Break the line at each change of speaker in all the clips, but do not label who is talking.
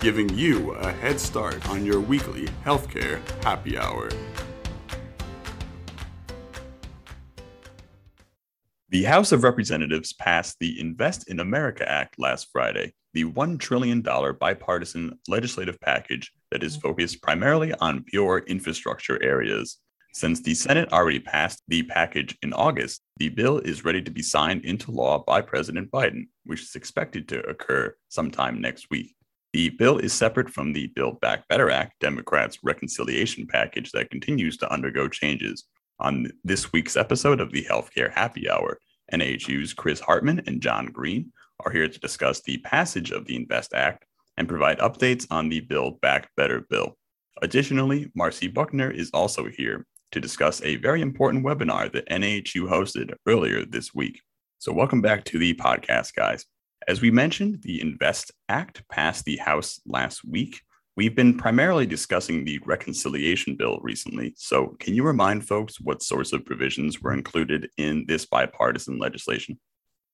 giving you a head start on your weekly healthcare happy hour. The House of Representatives passed the Invest in America Act last Friday, the $1 trillion bipartisan legislative package that is focused primarily on pure infrastructure areas. Since the Senate already passed the package in August, the bill is ready to be signed into law by President Biden, which is expected to occur sometime next week. The bill is separate from the Build Back Better Act, Democrats' reconciliation package that continues to undergo changes. On this week's episode of the Healthcare Happy Hour, NAHU's Chris Hartmann and John Greene are here to discuss the passage of the Invest Act and provide updates on the Build Back Better bill. Additionally, Marcy Buckner is also here to discuss a very important webinar that NAHU hosted earlier this week. So, welcome back to the podcast, guys. As we mentioned, the Invest Act passed the House last week. We've been primarily discussing the reconciliation bill recently. So, can you remind folks what sorts of provisions were included in this bipartisan legislation?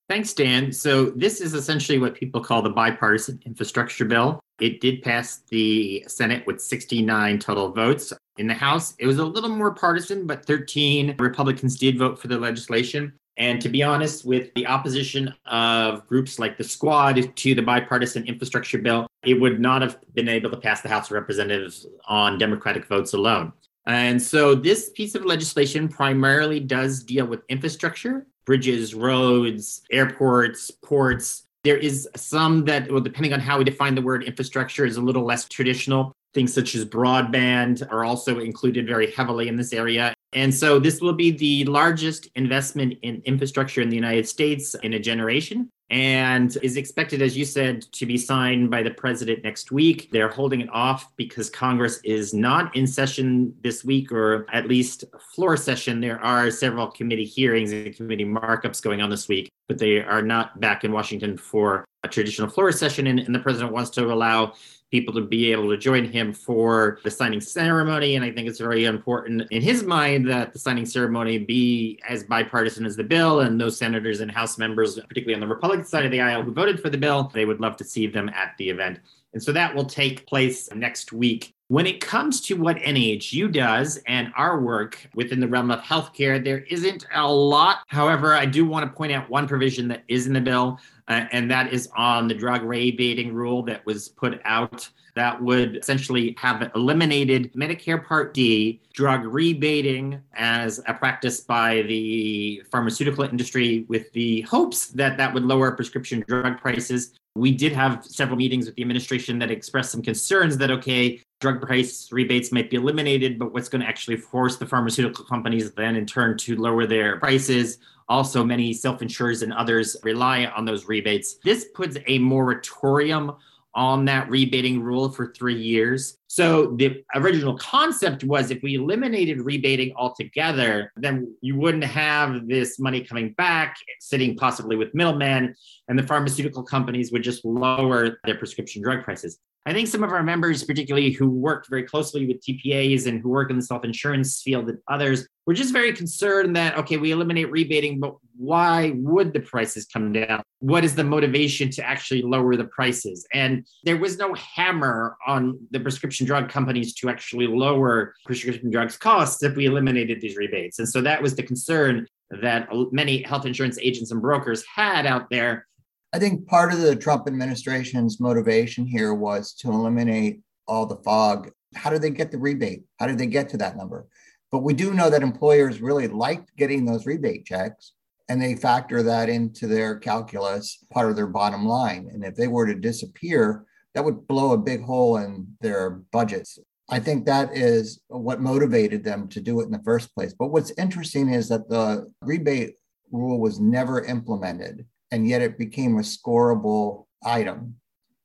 Thanks, Dan. So, this is essentially what people call the bipartisan infrastructure bill. It did pass the Senate with 69 total votes. In the House, it was a little more partisan, but 13 Republicans did vote for the legislation. And to be honest, with the opposition of groups like the Squad to the bipartisan infrastructure bill, it would not have been able to pass the House of Representatives on Democratic votes alone. And so this piece of legislation primarily does deal with infrastructure, bridges, roads, airports, ports. There is some that, well, depending on how we define the word infrastructure, is a little less traditional. Things such as broadband are also included very heavily in this area. And so this will be the largest investment in infrastructure in the United States in a generation and is expected, as you said, to be signed by the president next week. They're holding it off because Congress is not in session this week, or at least floor session. There are several committee hearings and committee markups going on this week, but they are not back in Washington for a traditional floor session. And, and the president wants to allow people to be able to join him for the signing ceremony. And I think it's very important in his mind that the signing ceremony be as bipartisan as the bill. And those senators and House members, particularly on the Republican side of the aisle who voted for the bill, they would love to see them at the event. And so that will take place next week. When it comes to what NAHU does and our work within the realm of healthcare, there isn't a lot. However, I do want to point out one provision that is in the bill uh, and that is on the drug rebating rule that was put out that would essentially have eliminated Medicare Part D drug rebating as a practice by the pharmaceutical industry with the hopes that that would lower prescription drug prices. We did have several meetings with the administration that expressed some concerns that, okay, drug price rebates might be eliminated, but what's going to actually force the pharmaceutical companies then in turn to lower their prices also, many self insurers and others rely on those rebates. This puts a moratorium on that rebating rule for three years. So the original concept was if we eliminated rebating altogether, then you wouldn't have this money coming back, sitting possibly with middlemen, and the pharmaceutical companies would just lower their prescription drug prices. I think some of our members, particularly who worked very closely with TPAs and who work in the self insurance field and others, were just very concerned that, okay, we eliminate rebating, but why would the prices come down? What is the motivation to actually lower the prices? And there was no hammer on the prescription drug companies to actually lower prescription drugs costs if we eliminated these rebates. And so that was the concern that many health insurance agents and brokers had out there
I think part of the Trump administration's motivation here was to eliminate all the fog. How did they get the rebate? How did they get to that number? But we do know that employers really liked getting those rebate checks and they factor that into their calculus, part of their bottom line. And if they were to disappear, that would blow a big hole in their budgets. I think that is what motivated them to do it in the first place. But what's interesting is that the rebate rule was never implemented and yet it became a scoreable item.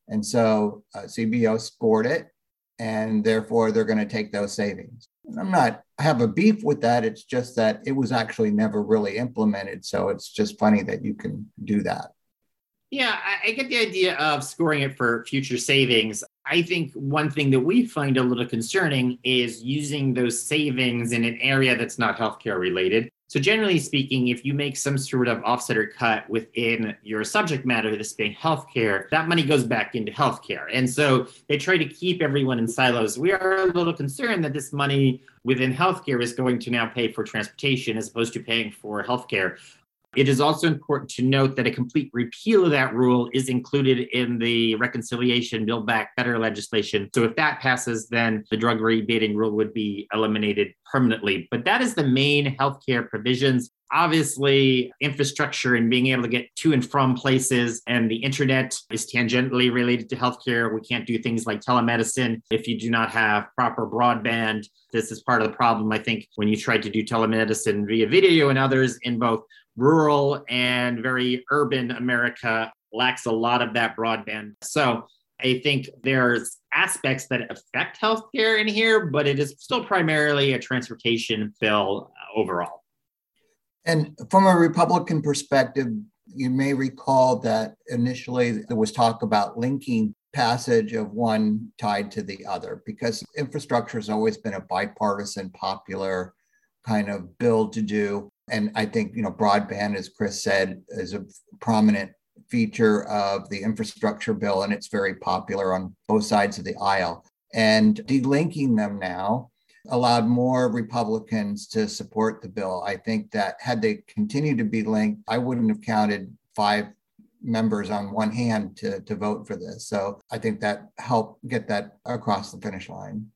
And so uh, CBO scored it. and therefore they're going to take those savings. I'm not I have a beef with that. It's just that it was actually never really implemented. So it's just funny that you can do that.
Yeah, I, I get the idea of scoring it for future savings. I think one thing that we find a little concerning is using those savings in an area that's not healthcare related. So, generally speaking, if you make some sort of offset or cut within your subject matter, this being healthcare, that money goes back into healthcare. And so they try to keep everyone in silos. We are a little concerned that this money within healthcare is going to now pay for transportation as opposed to paying for healthcare. It is also important to note that a complete repeal of that rule is included in the reconciliation Build Back Better legislation. So if that passes, then the drug rebating rule would be eliminated permanently. But that is the main healthcare provisions. Obviously, infrastructure and being able to get to and from places and the internet is tangentially related to healthcare. We can't do things like telemedicine if you do not have proper broadband. This is part of the problem, I think, when you try to do telemedicine via video and others in both rural and very urban America lacks a lot of that broadband. So I think there's aspects that affect healthcare in here, but it is still primarily a transportation bill uh, overall.
And from a Republican perspective, you may recall that initially there was talk about linking passage of one tied to the other because infrastructure has always been a bipartisan, popular kind of bill to do. And I think, you know, broadband, as Chris said, is a prominent feature of the infrastructure bill, and it's very popular on both sides of the aisle. And delinking them now allowed more Republicans to support the bill. I think that had they continued to be linked, I wouldn't have counted five members on one hand to, to vote for this. So I think that helped get that across the finish line.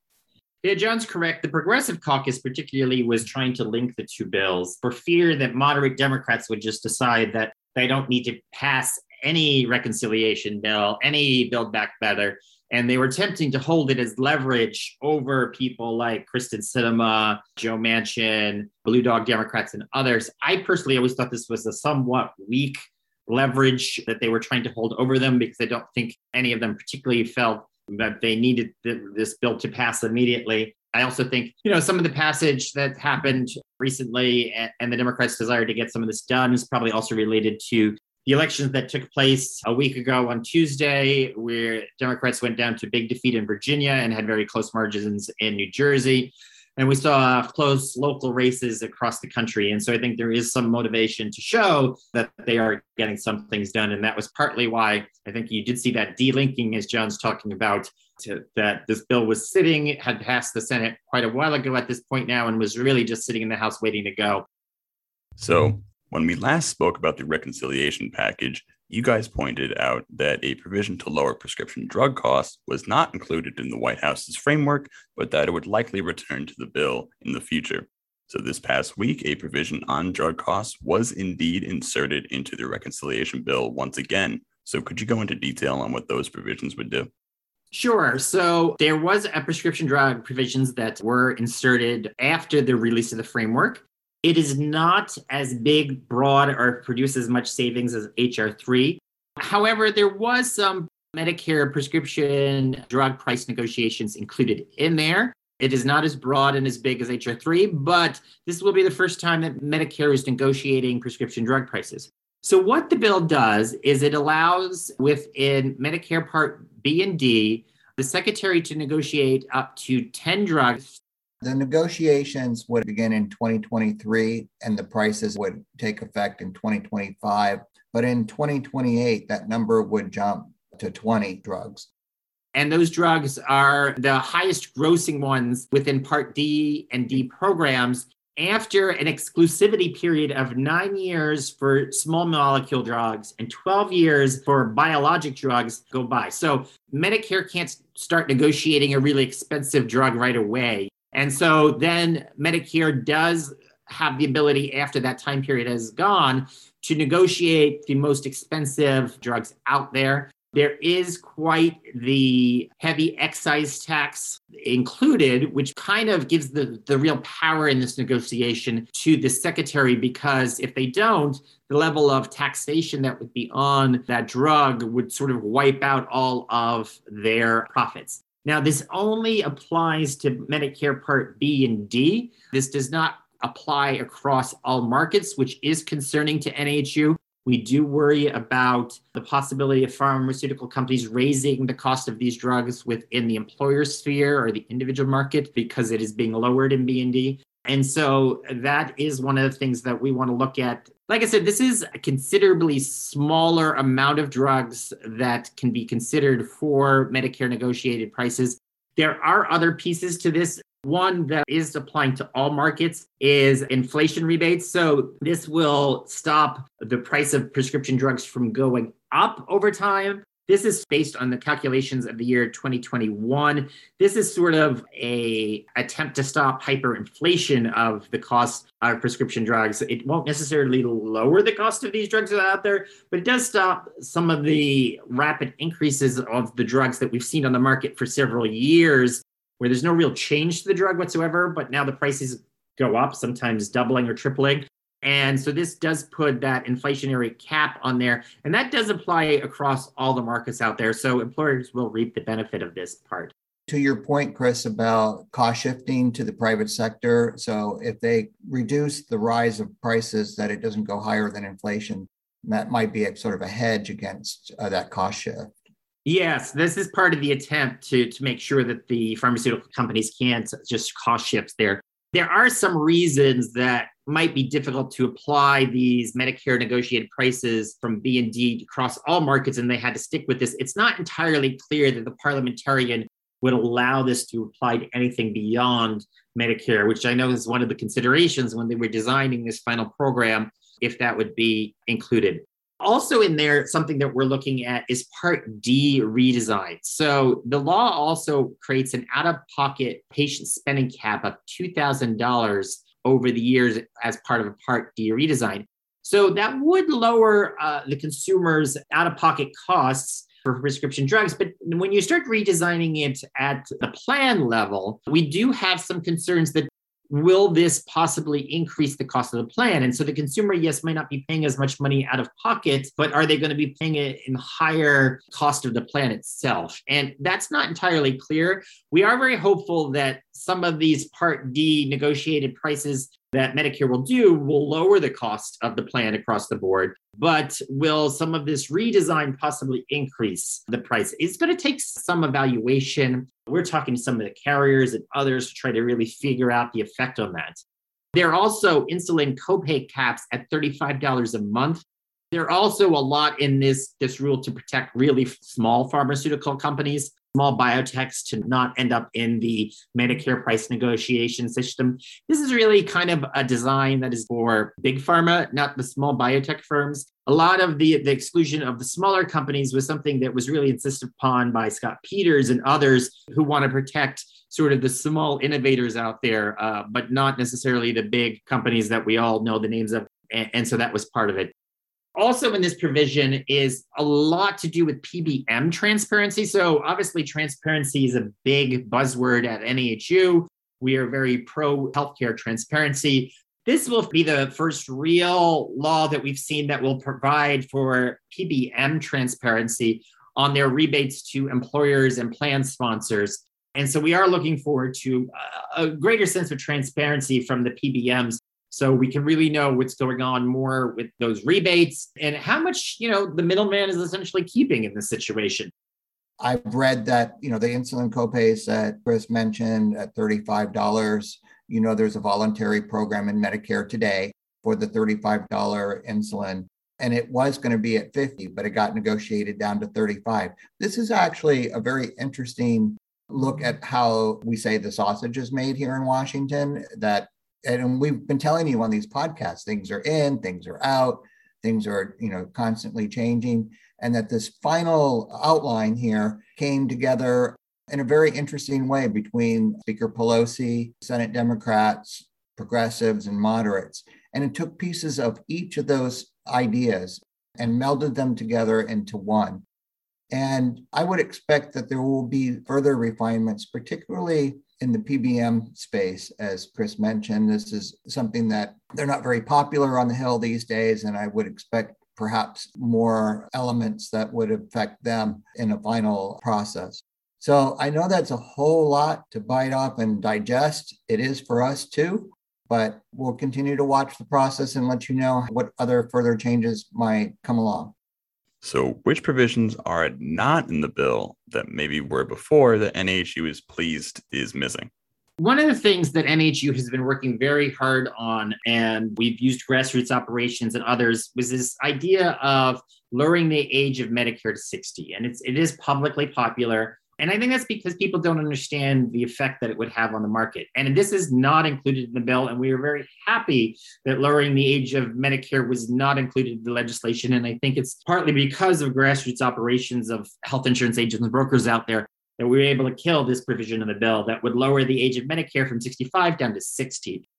Yeah, John's correct. The Progressive Caucus, particularly, was trying to link the two bills for fear that moderate Democrats would just decide that they don't need to pass any reconciliation bill, any Build Back Better. And they were attempting to hold it as leverage over people like Kyrsten Sinema, Joe Manchin, Blue Dog Democrats, and others. I personally always thought this was a somewhat weak leverage that they were trying to hold over them because I don't think any of them particularly felt that they needed this bill to pass immediately. I also think, you know, some of the passage that happened recently and the Democrats' desire to get some of this done is probably also related to the elections that took place a week ago on Tuesday, where Democrats went down to big defeat in Virginia and had very close margins in New Jersey. And we saw close local races across the country. And so I think there is some motivation to show that they are getting some things done. And that was partly why I think you did see that delinking, as John's talking about, to, that this bill was sitting, had passed the Senate quite a while ago at this point now, and was really just sitting in the House waiting to go.
So when we last spoke about the reconciliation package, you guys pointed out that a provision to lower prescription drug costs was not included in the White House's framework, but that it would likely return to the bill in the future. So, this past week, a provision on drug costs was indeed inserted into the reconciliation bill once again. So, could you go into detail on what those provisions would do?
Sure. So there was a prescription drug provisions that were inserted after the release of the framework. It is not as big, broad, or produce as much savings as HR3. However, there was some Medicare prescription drug price negotiations included in there. It is not as broad and as big as HR3, but this will be the first time that Medicare is negotiating prescription drug prices. So, what the bill does is it allows within Medicare Part B and D the secretary to negotiate up to 10 drugs
the negotiations would begin in 2023 and the prices would take effect in 2025. But in 2028, that number would jump to 20 drugs.
And those drugs are the highest grossing ones within Part B and D programs after an exclusivity period of nine years for small molecule drugs and 12 years for biologic drugs go by. So Medicare can't start negotiating a really expensive drug right away. And so then Medicare does have the ability after that time period has gone to negotiate the most expensive drugs out there. There is quite the heavy excise tax included, which kind of gives the, the real power in this negotiation to the secretary because if they don't, the level of taxation that would be on that drug would sort of wipe out all of their profits. Now, this only applies to Medicare Part B and D. This does not apply across all markets, which is concerning to NAHU. We do worry about the possibility of pharmaceutical companies raising the cost of these drugs within the employer sphere or the individual market because it is being lowered in B and D. And so that is one of the things that we want to look at. Like I said, this is a considerably smaller amount of drugs that can be considered for Medicare negotiated prices. There are other pieces to this. One that is applying to all markets is inflation rebates. So this will stop the price of prescription drugs from going up over time. This is based on the calculations of the year 2021. This is sort of a attempt to stop hyperinflation of the cost of prescription drugs. It won't necessarily lower the cost of these drugs out there, but it does stop some of the rapid increases of the drugs that we've seen on the market for several years where there's no real change to the drug whatsoever, but now the prices go up, sometimes doubling or tripling. And so this does put that inflationary cap on there. And that does apply across all the markets out there. So employers will reap the benefit of this part.
To your point, Chris, about cost shifting to the private sector. So if they reduce the rise of prices, that it doesn't go higher than inflation, that might be a sort of a hedge against uh, that cost shift.
Yes, this is part of the attempt to, to make sure that the pharmaceutical companies can't just cost shift there. There are some reasons that might be difficult to apply these Medicare negotiated prices from B and D across all markets, and they had to stick with this. It's not entirely clear that the parliamentarian would allow this to apply to anything beyond Medicare, which I know is one of the considerations when they were designing this final program, if that would be included. Also, in there, something that we're looking at is Part D redesign. So, the law also creates an out of pocket patient spending cap of $2,000 over the years as part of a Part D redesign. So that would lower uh, the consumer's out of pocket costs for prescription drugs. But when you start redesigning it at the plan level, we do have some concerns that will this possibly increase the cost of the plan? And so the consumer, yes, might not be paying as much money out of pocket, but are they going to be paying it in higher cost of the plan itself? And that's not entirely clear. We are very hopeful that some of these Part D negotiated prices that Medicare will do will lower the cost of the plan across the board. But will some of this redesign possibly increase the price? It's going to take some evaluation. We're talking to some of the carriers and others to try to really figure out the effect on that. They're also insulin copay caps at $35 a month. There are also a lot in this, this rule to protect really small pharmaceutical companies small biotechs to not end up in the Medicare price negotiation system. This is really kind of a design that is for big pharma, not the small biotech firms. A lot of the, the exclusion of the smaller companies was something that was really insisted upon by Scott Peters and others who want to protect sort of the small innovators out there, uh, but not necessarily the big companies that we all know the names of. And, and so that was part of it also in this provision is a lot to do with PBM transparency. So, obviously, transparency is a big buzzword at NAHU. We are very pro healthcare transparency. This will be the first real law that we've seen that will provide for PBM transparency on their rebates to employers and plan sponsors. And so we are looking forward to a greater sense of transparency from the PBMs so we can really know what's going on more with those rebates and how much, you know, the middleman is essentially keeping in this situation.
I've read that, you know, the insulin copays that Chris mentioned at $35, you know, there's a voluntary program in Medicare today for the $35 insulin and it was going to be at 50 but it got negotiated down to 35 this is actually a very interesting look at how we say the sausage is made here in washington that and we've been telling you on these podcasts things are in things are out things are you know constantly changing. And that this final outline here came together in a very interesting way between speaker pelosi senate democrats progressives and moderates. And it took pieces of each of those ideas and melded them together into one. And i would expect that there will be further refinements particularly in the PBM space, as Chris mentioned. This is something that they're not very popular on the Hill these days, and I would expect perhaps more elements that would affect them in a final process. So I know that's a whole lot to bite off and digest. It is for us too, but we'll continue to watch the process and let you know what other further changes might come along.
So, which provisions are not in the bill that maybe were before that NAHU is pleased is missing?
One of the things that NAHU has been working very hard on, and we've used grassroots operations and others, was this idea of lowering the age of Medicare to 60. And it's, it is publicly popular. And I think that's because people don't understand the effect that it would have on the market. And this is not included in the bill. And we are very happy that lowering the age of Medicare was not included in the legislation. And I think it's partly because of grassroots operations of health insurance agents and brokers out there that we were able to kill this provision in the bill that would lower the age of Medicare from 65 down to 60.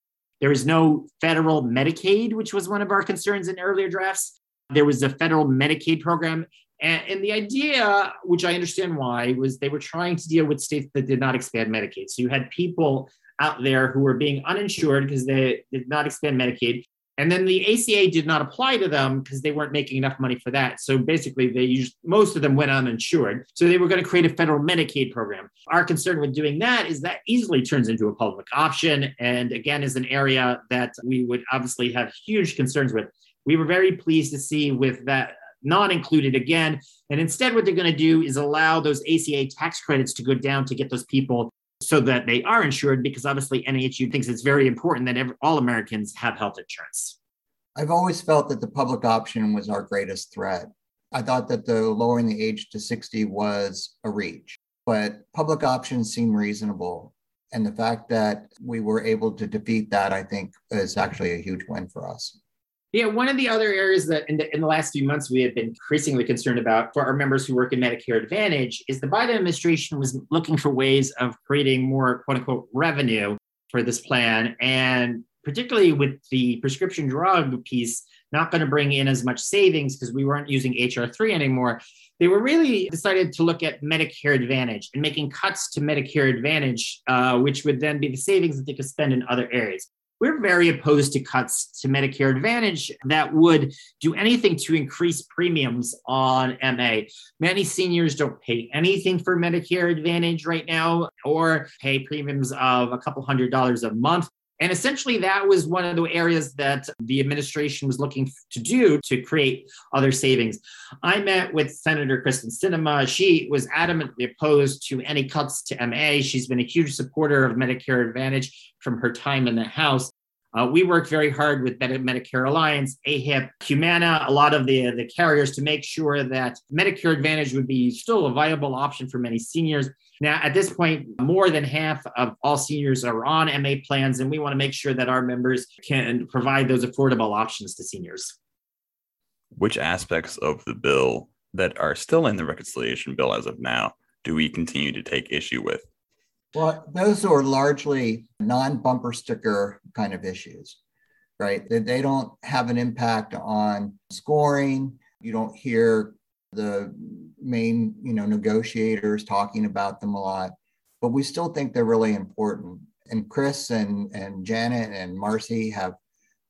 There is no federal Medicaid, which was one of our concerns in earlier drafts. There was a federal Medicaid program. And, and, the idea, which I understand why, was they were trying to deal with states that did not expand Medicaid. So you had people out there who were being uninsured because they did not expand Medicaid. And then the ACA did not apply to them because they weren't making enough money for that. So basically, they used most of them went uninsured. So they were going to create a federal Medicaid program. Our concern with doing that is that easily turns into a public option. And again, is an area that we would obviously have huge concerns with. We were very pleased to see with that not included again. And instead, what they're going to do is allow those ACA tax credits to go down to get those people so that they are insured, because obviously NAHU thinks it's very important that every, all Americans have health insurance.
I've always felt that the public option was our greatest threat. I thought that the lowering the age to 60 was a reach, but public options seem reasonable. And the fact that we were able to defeat that, I think, is actually a huge win for us.
Yeah, one of the other areas that in the, in the last few months we have been increasingly concerned about for our members who work in Medicare Advantage is the Biden administration was looking for ways of creating more quote unquote revenue for this plan. And particularly with the prescription drug piece, not going to bring in as much savings because we weren't using HR3 anymore. They were really decided to look at Medicare Advantage and making cuts to Medicare Advantage, uh, which would then be the savings that they could spend in other areas we're very opposed to cuts to Medicare Advantage that would do anything to increase premiums on MA. Many seniors don't pay anything for Medicare Advantage right now or pay premiums of a couple hundred dollars a month. And essentially, that was one of the areas that the administration was looking to do to create other savings. I met with Senator Kyrsten Sinema. She was adamantly opposed to any cuts to MA. She's been a huge supporter of Medicare Advantage from her time in the House. Uh, we work very hard with Medicare Alliance, AHIP, Humana, a lot of the, the carriers to make sure that Medicare Advantage would be still a viable option for many seniors. Now, at this point, more than half of all seniors are on MA plans, and we want to make sure that our members can provide those affordable options to seniors.
Which aspects of the bill that are still in the reconciliation bill as of now do we continue to take issue with?
Well, those are largely non bumper sticker kind of issues, right? They, they don't have an impact on scoring. You don't hear the main, you know, negotiators talking about them a lot, but we still think they're really important. And Chris and, and Janet and Marcy have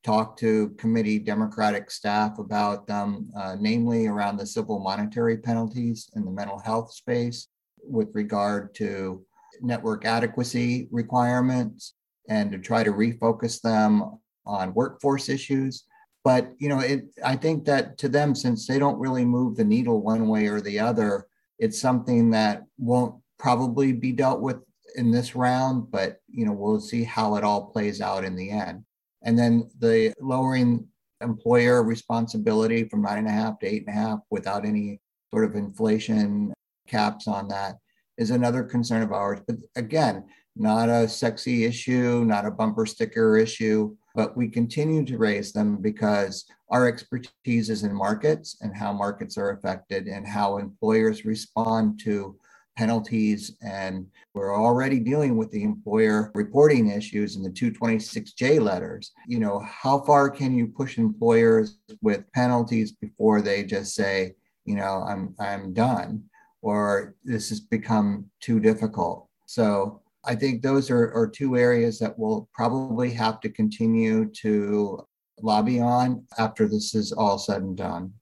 talked to committee Democratic staff about them, uh, namely around the civil monetary penalties in the mental health space with regard to network adequacy requirements and to try to refocus them on workforce issues. But you know, it, I think that to them, since they don't really move the needle one way or the other, it's something that won't probably be dealt with in this round. But you know, we'll see how it all plays out in the end. And then the lowering employer responsibility from nine and a half to eight and a half without any sort of inflation caps on that is another concern of ours. But again, not a sexy issue, not a bumper sticker issue, but we continue to raise them because our expertise is in markets and how markets are affected and how employers respond to penalties. And we're already dealing with the employer reporting issues in the 226J letters. You know, how far can you push employers with penalties before they just say, you know, I'm I'm done? Or this has become too difficult. So I think those are, are two areas that we'll probably have to continue to lobby on after this is all said and done.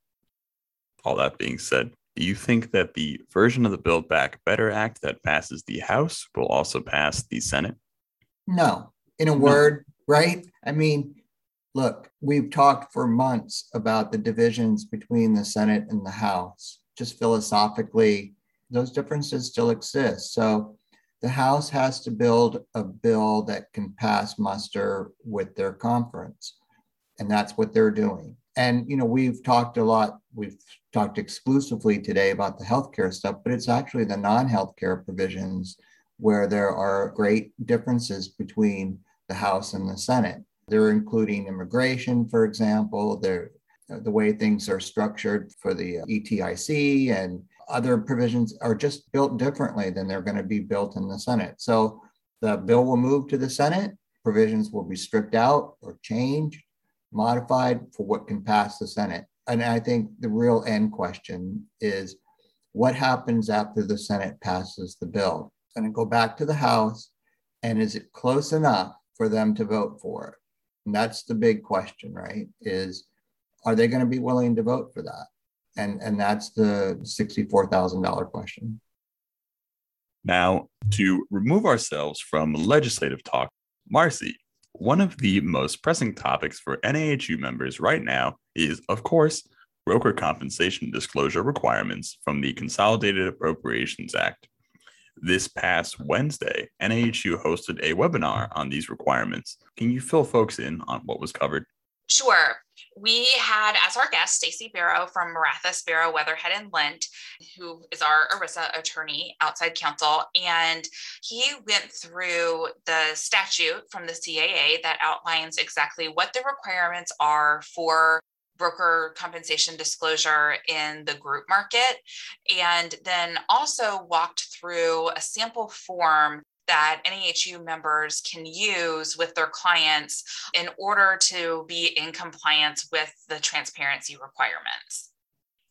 All that being said, Do you think that the version of the Build Back Better Act that passes the House will also pass the Senate?
No. In a no. word, right? I mean, look, we've talked for months about the divisions between the Senate and the House. Just philosophically, those differences still exist. So the House has to build a bill that can pass muster with their conference. And that's what they're doing. And, you know, we've talked a lot, we've talked exclusively today about the healthcare stuff, but it's actually the non healthcare provisions where there are great differences between the House and the Senate. They're including immigration, for example, they're, Uh, the way things are structured for the uh, EITC and other provisions are just built differently than they're going to be built in the Senate. So the bill will move to the Senate, provisions will be stripped out or changed, modified for what can pass the Senate. And I think the real end question is what happens after the Senate passes the bill? It's going to go back to the House, and is it close enough for them to vote for it? And that's the big question, right? Is are they going to be willing to vote for that? And and that's the sixty-four thousand dollar question.
Now, to remove ourselves from legislative talk, Marcy, one of the most pressing topics for NAHU members right now is, of course, broker compensation disclosure requirements from the Consolidated Appropriations Act. This past Wednesday, NAHU hosted a webinar on these requirements. Can you fill folks in on what was covered?
Sure. We had as our guest Stacy Barrow from Maratha Barrow, Weatherhead and Lent, who is our ERISA attorney outside counsel. And he went through the statute from the CAA that outlines exactly what the requirements are for broker compensation disclosure in the group market, and then also walked through a sample form that NAHU members can use with their clients in order to be in compliance with the transparency requirements.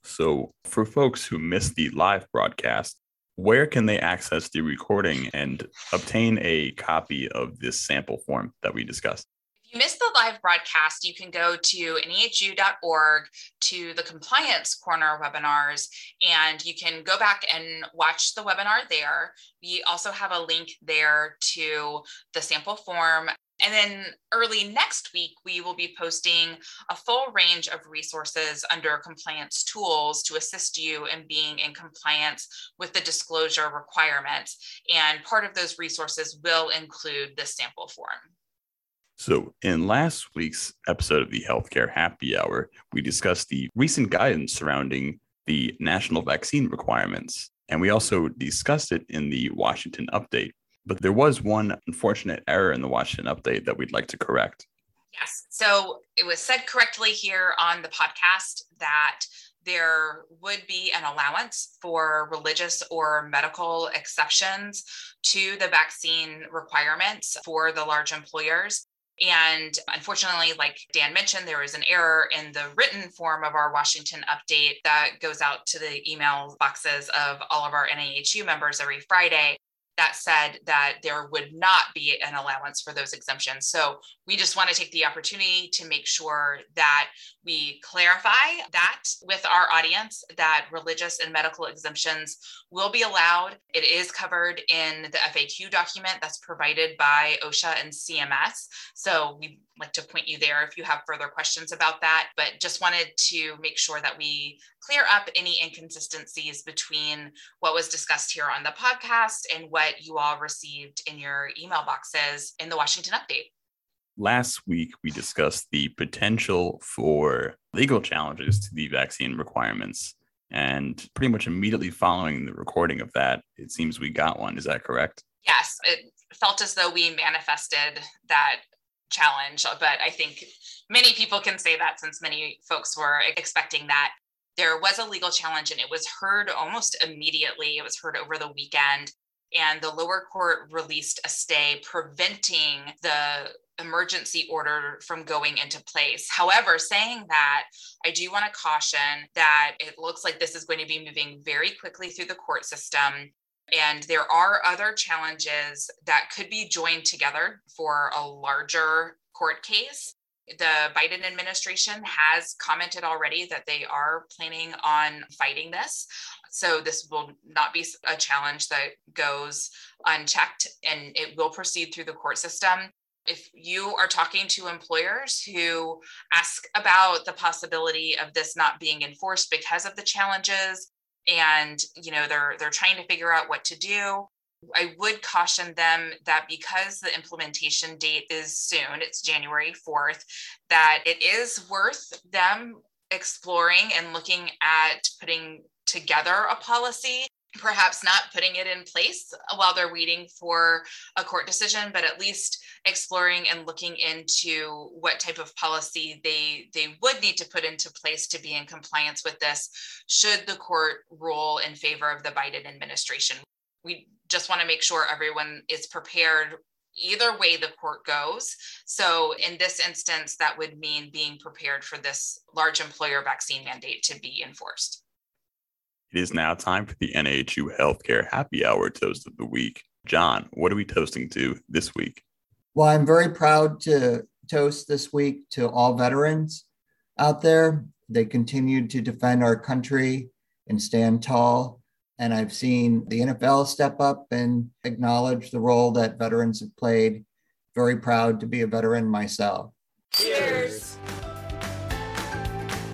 So, for folks who missed the live broadcast, where can they access the recording and obtain a copy of this sample form that we discussed?
You missed the live broadcast, you can go to nahu.org to the compliance corner webinars and you can go back and watch the webinar there. We also have a link there to the sample form. And then early next week, we will be posting a full range of resources under compliance tools to assist you in being in compliance with the disclosure requirements. And part of those resources will include the sample form.
So, in last week's episode of the Healthcare Happy Hour, we discussed the recent guidance surrounding the national vaccine requirements. And we also discussed it in the Washington update. But there was one unfortunate error in the Washington update that we'd like to correct.
Yes. So, it was said correctly here on the podcast that there would be an allowance for religious or medical exceptions to the vaccine requirements for the large employers. And unfortunately, like Dan mentioned, there was an error in the written form of our Washington update that goes out to the email boxes of all of our NAHU members every Friday that said that there would not be an allowance for those exemptions. So we just want to take the opportunity to make sure that we clarify that with our audience that religious and medical exemptions will be allowed. It is covered in the FAQ document that's provided by OSHA and CMS. So we like to point you there if you have further questions about that. But just wanted to make sure that we clear up any inconsistencies between what was discussed here on the podcast and what you all received in your email boxes in the Washington update.
Last week, we discussed the potential for legal challenges to the vaccine requirements. And pretty much immediately following the recording of that, it seems we got one. Is that correct?
Yes. It felt as though we manifested that challenge, but I think many people can say that since many folks were expecting that. There was a legal challenge and it was heard almost immediately. It was heard over the weekend. And the lower court released a stay preventing the emergency order from going into place. However, saying that, I do want to caution that it looks like this is going to be moving very quickly through the court system. And there are other challenges that could be joined together for a larger court case. The Biden administration has commented already that they are planning on fighting this. So this will not be a challenge that goes unchecked and it will proceed through the court system. If you are talking to employers who ask about the possibility of this not being enforced because of the challenges and you know they're they're trying to figure out what to do I would caution them that because the implementation date is soon, it's January 4th, that it is worth them exploring and looking at putting together a policy perhaps not putting it in place while they're waiting for a court decision but at least exploring and looking into what type of policy they they would need to put into place to be in compliance with this should the court rule in favor of the Biden administration we just want to make sure everyone is prepared either way the court goes. So, in this instance, that would mean being prepared for this large employer vaccine mandate to be enforced.
It is now time for the NAHU Healthcare Happy Hour Toast of the Week. John, what are we toasting to this week?
Well, I'm very proud to toast this week to all veterans out there. They continue to defend our country and stand tall and I've seen the NFL step up and acknowledge the role that veterans have played. Very proud to be a veteran myself. Cheers.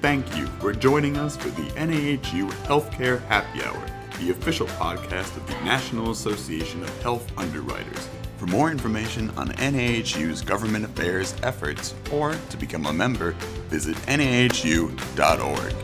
Thank you for joining us for the NAHU Healthcare Happy Hour, the official podcast of the National Association of Health Underwriters. For more information on NAHU's government affairs efforts or to become a member, visit nahu.org.